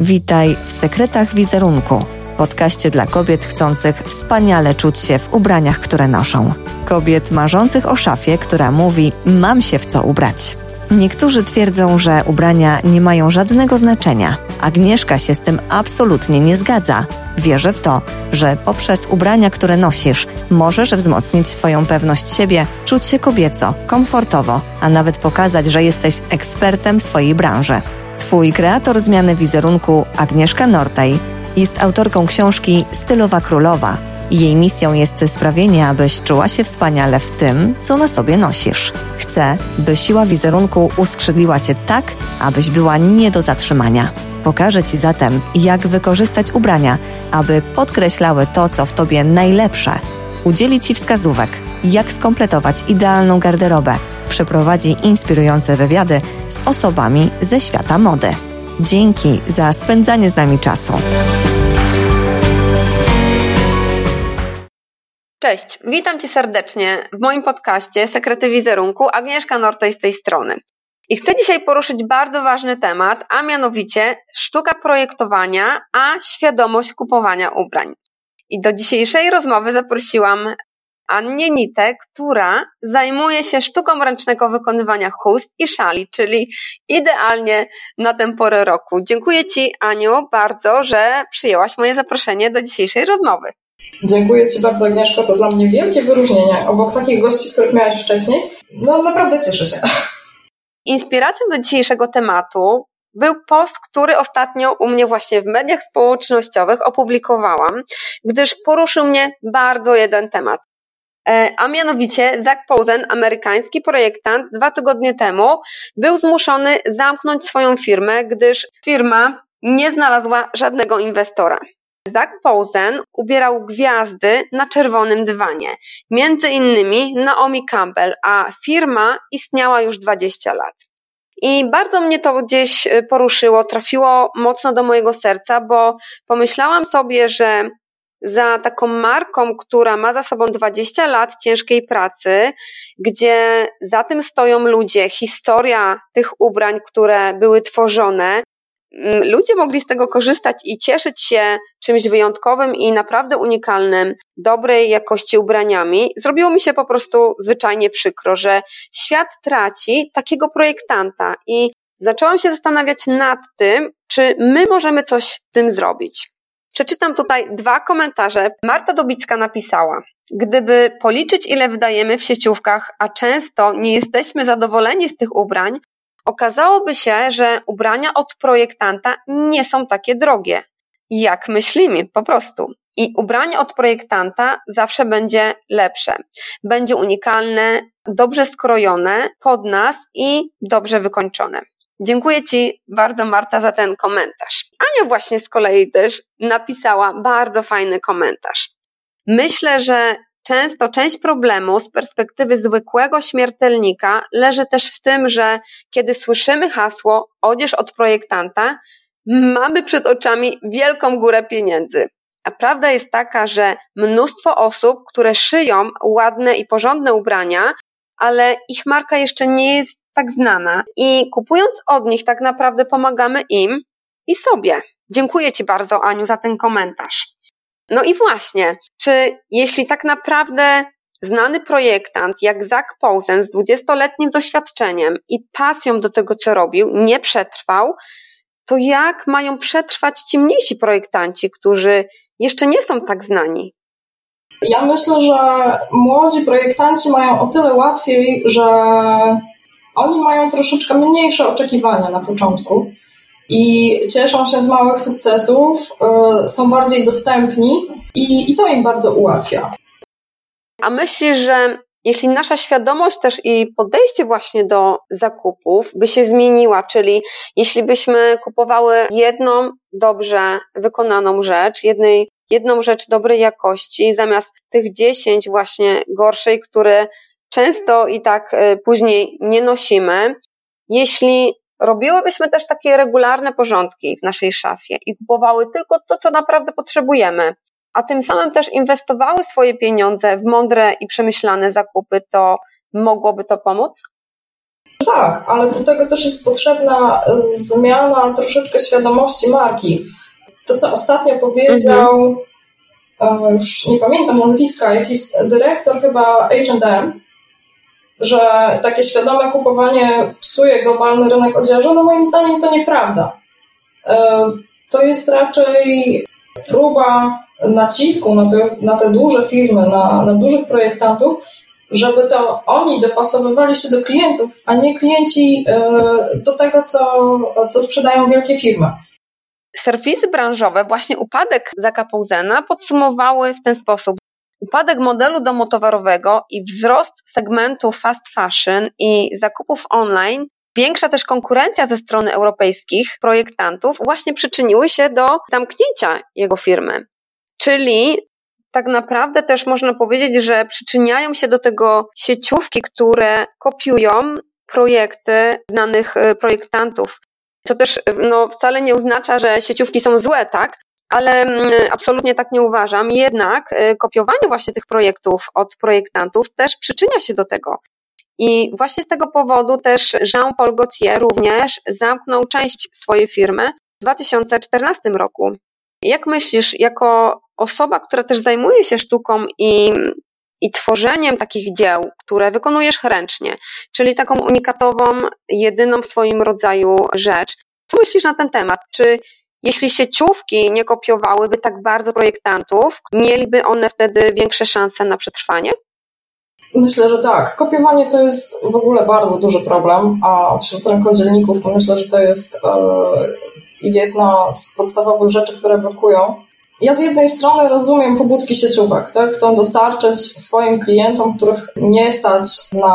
Witaj w Sekretach Wizerunku, podcaście dla kobiet chcących wspaniale czuć się w ubraniach, które noszą. Kobiet marzących o szafie, która mówi: Mam się w co ubrać. Niektórzy twierdzą, że ubrania nie mają żadnego znaczenia. Agnieszka się z tym absolutnie nie zgadza. Wierzę w to, że poprzez ubrania, które nosisz, możesz wzmocnić swoją pewność siebie, czuć się kobieco, komfortowo, a nawet pokazać, że jesteś ekspertem swojej branży. Twój kreator zmiany wizerunku, Agnieszka Nortej, jest autorką książki Stylowa Królowa. Jej misją jest sprawienie, abyś czuła się wspaniale w tym, co na sobie nosisz. Chcę, by siła wizerunku uskrzydliła cię tak, abyś była nie do zatrzymania. Pokażę Ci zatem, jak wykorzystać ubrania, aby podkreślały to, co w Tobie najlepsze. Udzieli Ci wskazówek, jak skompletować idealną garderobę. Przeprowadzi inspirujące wywiady z osobami ze świata mody. Dzięki za spędzanie z nami czasu. Cześć, witam Cię serdecznie w moim podcaście Sekrety Wizerunku. Agnieszka Nortej z tej strony. I chcę dzisiaj poruszyć bardzo ważny temat, a mianowicie sztuka projektowania, a świadomość kupowania ubrań. I do dzisiejszej rozmowy zaprosiłam Annie Nitę, która zajmuje się sztuką ręcznego wykonywania chust i szali, czyli idealnie na tę porę roku. Dziękuję Ci, Aniu, bardzo, że przyjęłaś moje zaproszenie do dzisiejszej rozmowy. Dziękuję Ci bardzo, Agnieszko. To dla mnie wielkie wyróżnienie. Obok takich gości, których miałaś wcześniej, no naprawdę cieszę się. Inspiracją do dzisiejszego tematu był post, który ostatnio u mnie właśnie w mediach społecznościowych opublikowałam, gdyż poruszył mnie bardzo jeden temat. E, a mianowicie Zach Posen, amerykański projektant, dwa tygodnie temu był zmuszony zamknąć swoją firmę, gdyż firma nie znalazła żadnego inwestora. Zach Posen ubierał gwiazdy na czerwonym dywanie, między innymi Naomi Campbell, a firma istniała już 20 lat. I bardzo mnie to gdzieś poruszyło, trafiło mocno do mojego serca, bo pomyślałam sobie, że za taką marką, która ma za sobą 20 lat ciężkiej pracy, gdzie za tym stoją ludzie, historia tych ubrań, które były tworzone, Mm, ludzie mogli z tego korzystać i cieszyć się czymś wyjątkowym i naprawdę unikalnym, dobrej jakości ubraniami, zrobiło mi się po prostu zwyczajnie przykro, że świat traci takiego projektanta i zaczęłam się zastanawiać nad tym, czy my możemy coś z tym zrobić. Przeczytam tutaj dwa komentarze. Marta Dobicka napisała: Gdyby policzyć, ile wydajemy w sieciówkach, a często nie jesteśmy zadowoleni z tych ubrań, Okazałoby się, że ubrania od projektanta nie są takie drogie, jak myślimy, po prostu. I ubranie od projektanta zawsze będzie lepsze. Będzie unikalne, dobrze skrojone pod nas i dobrze wykończone. Dziękuję Ci bardzo, Marta, za ten komentarz. Ania właśnie z kolei też napisała bardzo fajny komentarz. Myślę, że Często część problemu z perspektywy zwykłego śmiertelnika leży też w tym, że kiedy słyszymy hasło odzież od projektanta, mamy przed oczami wielką górę pieniędzy. A prawda jest taka, że mnóstwo osób, które szyją ładne i porządne ubrania, ale ich marka jeszcze nie jest tak znana i kupując od nich tak naprawdę pomagamy im i sobie. Dziękuję Ci bardzo, Aniu, za ten komentarz. No i właśnie, czy jeśli tak naprawdę znany projektant jak Zach Posen z 20-letnim doświadczeniem i pasją do tego, co robił, nie przetrwał, to jak mają przetrwać ci mniejsi projektanci, którzy jeszcze nie są tak znani? Ja myślę, że młodzi projektanci mają o tyle łatwiej, że oni mają troszeczkę mniejsze oczekiwania na początku i cieszą się z małych sukcesów, y, są bardziej dostępni i, i to im bardzo ułatwia. A myślisz, że jeśli nasza świadomość też i podejście właśnie do zakupów by się zmieniła, czyli jeśli byśmy kupowały jedną dobrze wykonaną rzecz, jednej, jedną rzecz dobrej jakości, zamiast tych dziesięć właśnie gorszej, które często i tak y, później nie nosimy, jeśli robiłybyśmy też takie regularne porządki w naszej szafie i kupowały tylko to, co naprawdę potrzebujemy, a tym samym też inwestowały swoje pieniądze w mądre i przemyślane zakupy, to mogłoby to pomóc? tak, ale do tego też jest potrzebna zmiana troszeczkę świadomości marki. To, co ostatnio powiedział, mhm. już nie pamiętam nazwiska, jakiś dyrektor chyba HM, że takie świadome kupowanie psuje globalny rynek odzieży, no moim zdaniem to nieprawda. E, to jest raczej próba nacisku na te, na te duże firmy, na, na dużych projektantów, żeby to oni dopasowywali się do klientów, a nie klienci e, do tego, co, co sprzedają wielkie firmy. Serwisy branżowe, właśnie upadek Zakapouzena podsumowały w ten sposób. Upadek modelu domotowarowego i wzrost segmentu fast fashion i zakupów online, większa też konkurencja ze strony europejskich projektantów właśnie przyczyniły się do zamknięcia jego firmy. Czyli tak naprawdę też można powiedzieć, że przyczyniają się do tego sieciówki, które kopiują projekty znanych e, projektantów. Co też e, no, wcale nie oznacza, że sieciówki są złe, tak? Ale mm, absolutnie tak nie uważam. Jednak e, kopiowanie właśnie tych projektów od projektantów też przyczynia się do tego. I właśnie z tego powodu też Jean-Paul Gaultier również zamknął część swojej firmy w 2014 roku. Jak myślisz, jako osoba, która też zajmuje się sztuką i, i tworzeniem takich dzieł, które wykonujesz ręcznie, czyli taką unikatową, jedyną w swoim rodzaju rzecz, co myślisz na ten temat? Czy jeśli sieciówki nie kopiowałyby tak bardzo projektantów, mieliby one wtedy większe szanse na przetrwanie? Myślę, że tak. Kopiowanie to jest w ogóle bardzo duży problem, a wśród rękodzielników to myślę, że to jest e, jedna z podstawowych rzeczy, które blokują. Ja z jednej strony rozumiem pobudki sieciówek, tak? Chcą dostarczyć swoim klientom, których nie stać na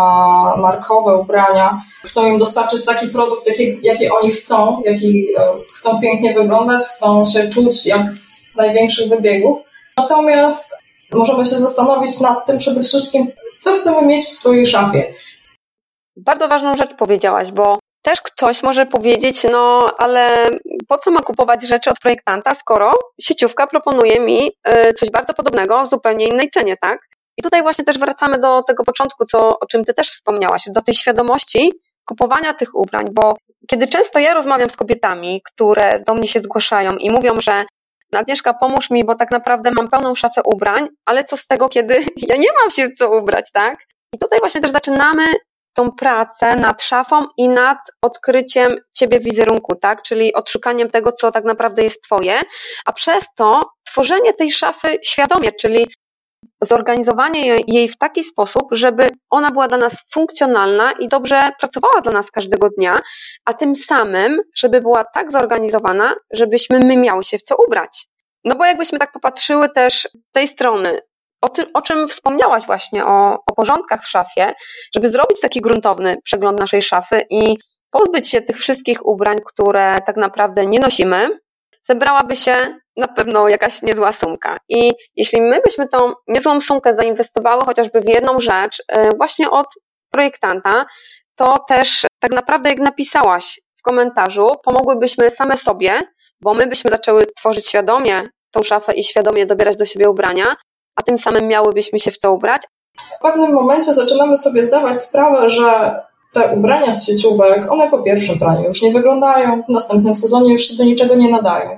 markowe ubrania, chcą im dostarczyć taki produkt, jaki, jaki oni chcą, jaki e, chcą pięknie wyglądać, chcą się czuć jak z największych wybiegów. Natomiast możemy się zastanowić nad tym przede wszystkim, co chcemy mieć w swojej szafie. Bardzo ważną rzecz powiedziałaś, bo też ktoś może powiedzieć, no ale po co ma kupować rzeczy od projektanta, skoro sieciówka proponuje mi y, coś bardzo podobnego w zupełnie innej cenie, tak? I tutaj właśnie też wracamy do tego początku, co, o czym Ty też wspomniałaś, do tej świadomości kupowania tych ubrań, bo kiedy często ja rozmawiam z kobietami, które do mnie się zgłaszają i mówią, że Agnieszka, pomóż mi, bo tak naprawdę mam pełną szafę ubrań, ale co z tego, kiedy ja nie mam się co ubrać, tak? I tutaj właśnie też zaczynamy tą pracę nad szafą i nad odkryciem ciebie wizerunku, tak? Czyli odszukaniem tego, co tak naprawdę jest twoje, a przez to tworzenie tej szafy świadomie, czyli zorganizowanie jej w taki sposób, żeby ona była dla nas funkcjonalna i dobrze pracowała dla nas każdego dnia, a tym samym, żeby była tak zorganizowana, żebyśmy my miały się w co ubrać. No bo jakbyśmy tak popatrzyły też tej strony, o, tym, o czym wspomniałaś właśnie, o, o porządkach w szafie, żeby zrobić taki gruntowny przegląd naszej szafy i pozbyć się tych wszystkich ubrań, które tak naprawdę nie nosimy, zebrałaby się na pewno jakaś niezła sumka. I jeśli my byśmy tą niezłą sumkę zainwestowały chociażby w jedną rzecz, y, właśnie od projektanta, to też tak naprawdę, jak napisałaś w komentarzu, pomogłybyśmy same sobie, bo my byśmy zaczęły tworzyć świadomie tą szafę i świadomie dobierać do siebie ubrania, a tym samym miałybyśmy się w co ubrać. W pewnym momencie zaczynamy sobie zdawać sprawę, że te ubrania z sieciówek, one po pierwszym praniu już nie wyglądają, w następnym sezonie już się do niczego nie nadają.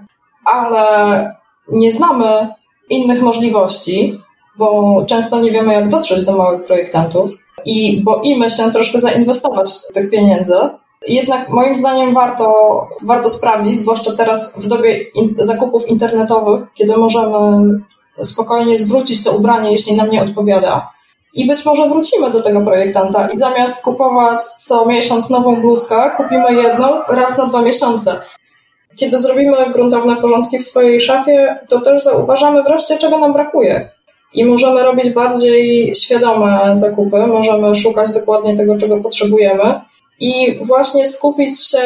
Ale nie znamy innych możliwości, bo często nie wiemy, jak dotrzeć do małych projektantów i boimy się troszkę zainwestować tych pieniędzy. Jednak moim zdaniem warto, warto sprawdzić, zwłaszcza teraz w dobie in zakupów internetowych, kiedy możemy spokojnie zwrócić to ubranie, jeśli nam nie odpowiada. I być może wrócimy do tego projektanta i zamiast kupować co miesiąc nową bluzkę, kupimy jedną raz na dwa miesiące. Kiedy zrobimy gruntowne porządki w swojej szafie, to też zauważamy wreszcie, czego nam brakuje. I możemy robić bardziej świadome zakupy, możemy szukać dokładnie tego, czego potrzebujemy i właśnie skupić się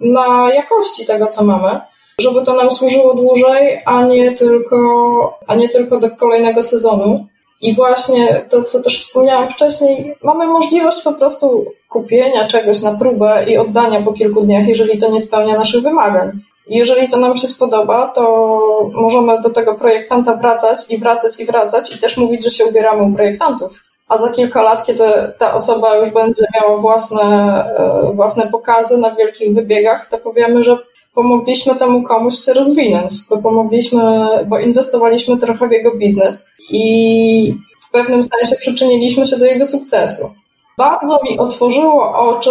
na jakości tego, co mamy żeby to nam służyło dłużej, a nie tylko, a nie tylko do kolejnego sezonu. I właśnie to, co też wspomniałam wcześniej, mamy możliwość po prostu kupienia czegoś na próbę i oddania po kilku dniach, jeżeli to nie spełnia naszych wymagań. Jeżeli to nam się spodoba, to możemy do tego projektanta wracać i wracać i wracać i też mówić, że się ubieramy u projektantów. a za kilka lat, kiedy ta osoba już będzie miała własne, e, własne pokazy na wielkich wybiegach, to powiemy, że pomogliśmy temu komuś się rozwinąć, bo pomogliśmy, bo inwestowaliśmy trochę w jego biznes i w pewnym sensie przyczyniliśmy się do jego sukcesu. Bardzo mi otworzyło oczy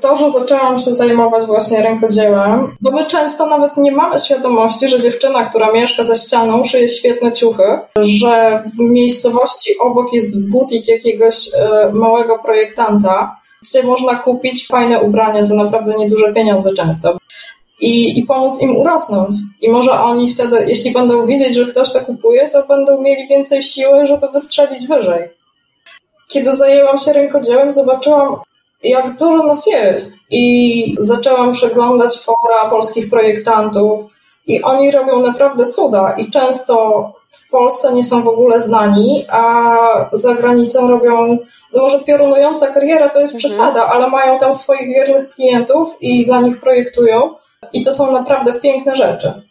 to, że zaczęłam się zajmować właśnie rękodziełem, bo my często nawet nie mamy świadomości, że dziewczyna, która mieszka za ścianą, szyje świetne ciuchy, że w miejscowości obok jest butik jakiegoś e, małego projektanta, gdzie można kupić fajne ubrania za naprawdę nieduże pieniądze często. I, i pomóc im urosnąć. I może oni wtedy, jeśli będą widzieć, że ktoś to kupuje, to będą mieli więcej siły, żeby wystrzelić wyżej kiedy zajęłam się rękodziełem, zobaczyłam, jak dużo nas jest. I zaczęłam przeglądać fora polskich projektantów, i oni robią naprawdę cuda. I często w Polsce nie są w ogóle znani, a za granicą robią, no może piorunująca kariera to jest mhm. przesada, ale mają tam swoich wiernych klientów i dla nich projektują. I to są naprawdę piękne rzeczy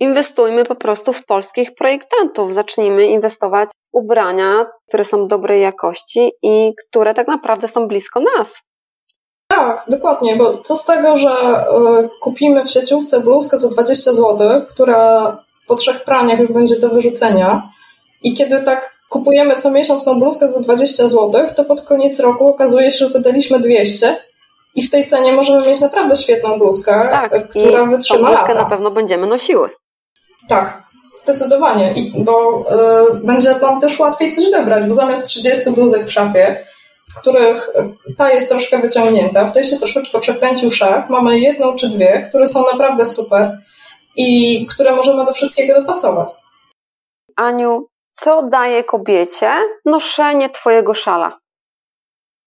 inwestujmy po prostu w polskich projektantów. Zacznijmy inwestować w ubrania, które są dobrej jakości i które tak naprawdę są blisko nas. Tak, dokładnie, bo co z tego, że y, kupimy w sieciówce bluzkę za 20 zł, która po trzech praniach już będzie do wyrzucenia i kiedy tak kupujemy co miesiąc tą bluzkę za 20 zł, to pod koniec roku okazuje się, że wydaliśmy 200 i w tej cenie możemy mieć naprawdę świetną bluzkę, tak, która i wytrzyma tą bluzkę lata. na pewno będziemy nosiły. Tak, zdecydowanie. I, bo y, będzie nam też łatwiej coś wybrać, bo zamiast 30 bluzek w szafie, z których ta jest troszkę wyciągnięta, w tej się troszeczkę przekręcił szaf, mamy jedną czy dwie, które są naprawdę super i które możemy do wszystkiego dopasować. Aniu, co daje kobiecie noszenie Twojego szala?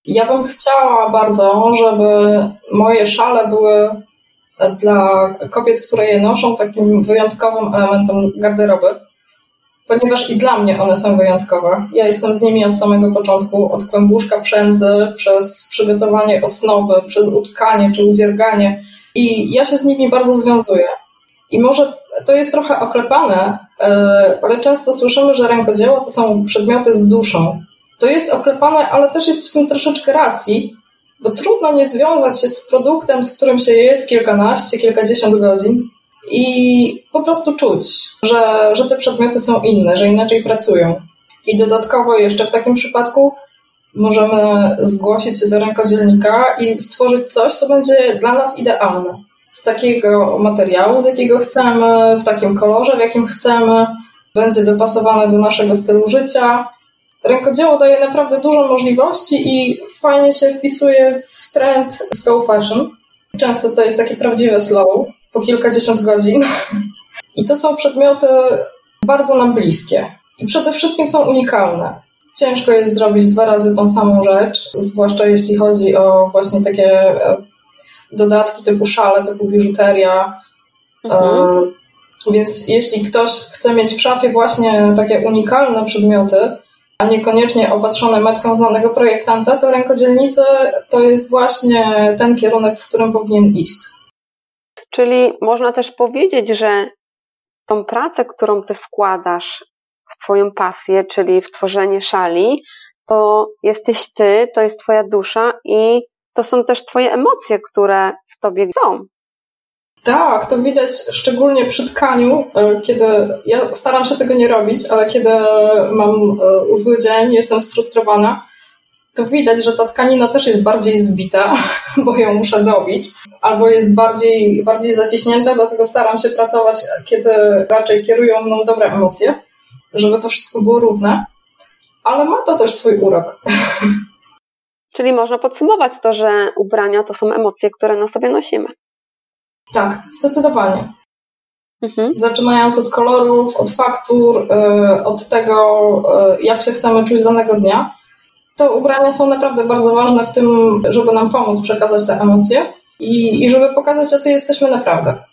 Ja bym chciała bardzo, żeby moje szale były dla kobiet, które je noszą, takim wyjątkowym elementem garderoby, ponieważ i dla mnie one są wyjątkowe. Ja jestem z nimi od samego początku, od kłębuszka przędzy, przez przygotowanie osnowy, przez utkanie czy udzierganie i ja się z nimi bardzo związuję. I może to jest trochę oklepane, e, ale często słyszymy, że rękodzieło to są przedmioty z duszą. To jest oklepane, ale też jest w tym troszeczkę racji, bo trudno nie związać się z produktem, z którym się jest kilkanaście, kilkadziesiąt godzin i po prostu czuć, że, że te przedmioty są inne, że inaczej pracują. I dodatkowo jeszcze w takim przypadku możemy zgłosić się do rękodzielnika i stworzyć coś, co będzie dla nas idealne. Z takiego materiału, z jakiego chcemy, w takim kolorze, w jakim chcemy, będzie dopasowane do naszego stylu życia, Rękodzieło daje naprawdę dużo możliwości i fajnie się wpisuje w trend slow fashion. Często to jest takie prawdziwe slow, po kilkadziesiąt godzin. I to są przedmioty bardzo nam bliskie. I przede wszystkim są unikalne. Ciężko jest zrobić dwa razy tą samą rzecz, zwłaszcza jeśli chodzi o właśnie takie e, dodatki typu szale, typu biżuteria. Mhm. E, więc jeśli ktoś chce mieć w szafie właśnie takie unikalne przedmioty, a niekoniecznie opatrzone metką znanego projektanta, to rękodzielnicy to jest właśnie ten kierunek, w którym powinien iść. Czyli można też powiedzieć, że tą pracę, którą ty wkładasz w twoją pasję, czyli w tworzenie szali, to jesteś ty, to jest twoja dusza i to są też twoje emocje, które w tobie są. Tak, to widać szczególnie przy tkaniu, e, kiedy ja staram się tego nie robić, ale kiedy mam e, zły dzień, jestem sfrustrowana, to widać, że ta tkanina też jest bardziej zbita, bo ją muszę dobić, albo jest bardziej, bardziej zaciśnięta, dlatego staram się pracować, kiedy raczej kierują mną dobre emocje, żeby to wszystko było równe, ale ma to też swój urok. Czyli można podsumować to, że ubrania to są emocje, które na sobie nosimy. Tak, zdecydowanie. Mhm. Zaczynając od kolorów, od faktur, yy, od tego, yy, jak się chcemy czuć danego dnia, to ubrania są naprawdę bardzo ważne w tym, żeby nam pomóc przekazać te emocje i, i żeby pokazać, jacy jesteśmy naprawdę.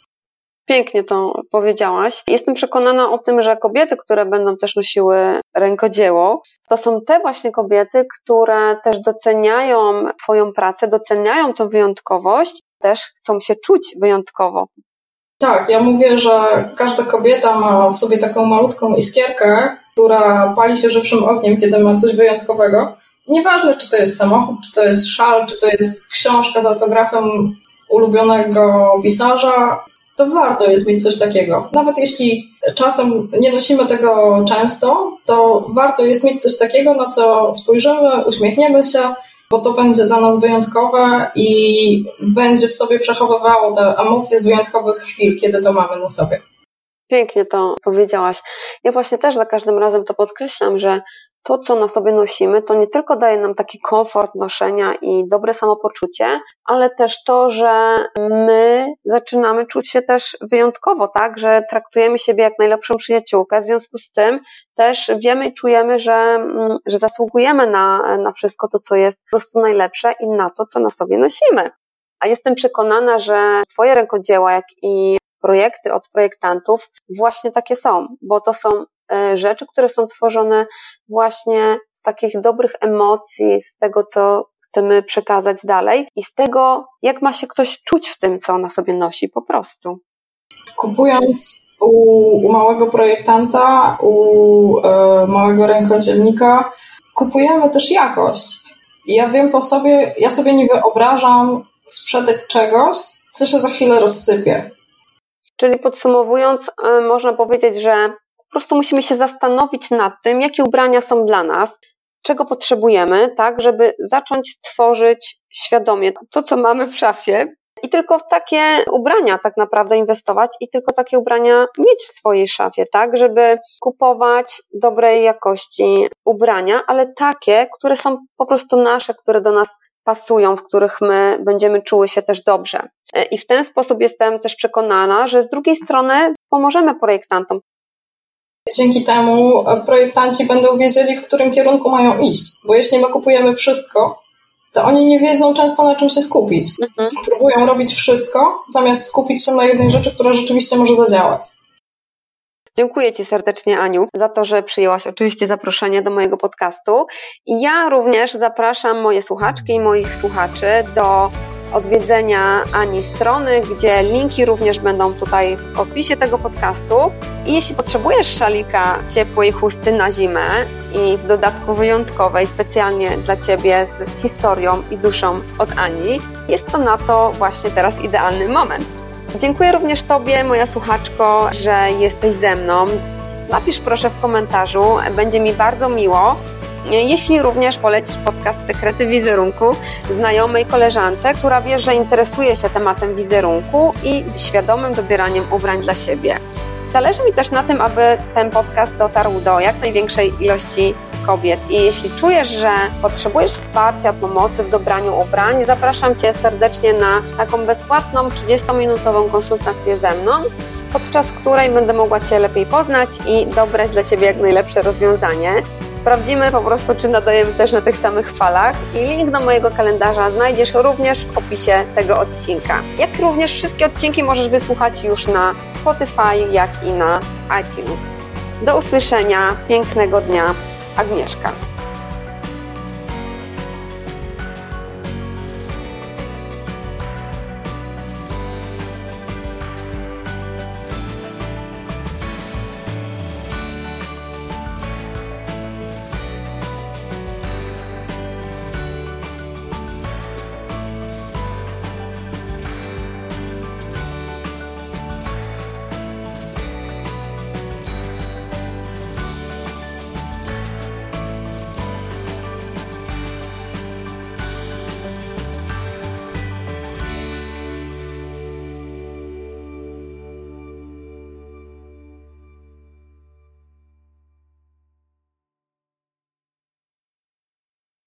Pięknie to powiedziałaś. Jestem przekonana o tym, że kobiety, które będą też nosiły rękodzieło, to są te właśnie kobiety, które też doceniają Twoją pracę, doceniają tą wyjątkowość też chcą się czuć wyjątkowo. Tak, ja mówię, że każda kobieta ma w sobie taką malutką iskierkę która pali się żywszym ogniem, kiedy ma coś wyjątkowego. Nieważne, czy to jest samochód, czy to jest szal, czy to jest książka z autografem ulubionego pisarza, to warto jest mieć coś takiego. Nawet jeśli czasem nie nosimy tego często, to warto jest mieć coś takiego, na co spojrzymy, uśmiechniemy się, bo to będzie dla nas wyjątkowe i będzie w sobie przechowywało te emocje z wyjątkowych chwil, kiedy to mamy na sobie. Pięknie to powiedziałaś. Ja właśnie też za każdym razem to podkreślam, że to, co na sobie nosimy, to nie tylko daje nam taki komfort noszenia i dobre samopoczucie, ale też to, że my zaczynamy czuć się też wyjątkowo, tak, że traktujemy siebie jak najlepszą przyjaciółkę, w związku z tym też wiemy i czujemy, że, mm, że zasługujemy na, na wszystko to, co jest po prostu najlepsze i na to, co na sobie nosimy. A jestem przekonana, że Twoje rękodzieła, jak i projekty od projektantów właśnie takie są, bo to są e, rzeczy, które są tworzone właśnie z takich dobrych emocji, z tego, co chcemy przekazać dalej i z tego, jak ma się ktoś czuć w tym, co ona sobie nosi po prostu. Kupując u, u małego projektanta, u e, małego rękodzielnika, kupujemy też jakość. Ja wiem po sobie, ja sobie nie wyobrażam sprzedać czegoś, co się za chwilę rozsypie. Czyli podsumowując, e, można powiedzieć, że po prostu musimy się zastanowić nad tym, jakie ubrania są dla nas, czego potrzebujemy, tak, żeby zacząć tworzyć świadomie to, co mamy w szafie. I tylko w takie ubrania tak naprawdę inwestować i tylko takie ubrania mieć w swojej szafie, tak, żeby kupować dobrej jakości ubrania, ale takie, które są po prostu nasze, które do nas pasują, w których my będziemy czuły się też dobrze. E, I w ten sposób jestem też przekonana, że z drugiej strony pomożemy projektantom. Dzięki temu e, projektanci będą wiedzieli, w którym kierunku mają iść, bo jeśli my kupujemy wszystko, to oni nie wiedzą często na czym się skupić. Mhm. Próbują robić wszystko, zamiast skupić się na jednej rzeczy, która rzeczywiście może zadziałać. Dziękuję Ci serdecznie, Aniu, za to, że przyjęłaś oczywiście zaproszenie do mojego podcastu. I ja również zapraszam moje słuchaczki i moich słuchaczy do odwiedzenia Ani strony, gdzie linki również będą tutaj w opisie tego podcastu. I jeśli potrzebujesz szalika ciepłej chusty na zimę i w dodatku wyjątkowej, specjalnie dla Ciebie z historią i duszą od Ani, jest to na to właśnie teraz idealny moment. Dziękuję również Tobie, moja słuchaczko, że jesteś ze mną. Napisz proszę w komentarzu, będzie mi bardzo miło. Jeśli również polecisz podcast Sekrety Wizerunku znajomej koleżance, która wie, że interesuje się tematem wizerunku i świadomym dobieraniem ubrań dla siebie. Zależy mi też na tym, aby ten podcast dotarł do jak największej ilości kobiet. I jeśli czujesz, że potrzebujesz wsparcia, pomocy w dobraniu ubrań, zapraszam Cię serdecznie na taką bezpłatną 30-minutową konsultację ze mną, podczas której będę mogła Cię lepiej poznać i dobrać dla Ciebie jak najlepsze rozwiązanie. Sprawdzimy po prostu, czy nadajemy też na tych samych falach i link do mojego kalendarza znajdziesz również w opisie tego odcinka. Jak również wszystkie odcinki możesz wysłuchać już na Spotify, jak i na iTunes. Do usłyszenia, pięknego dnia. Agnieszka.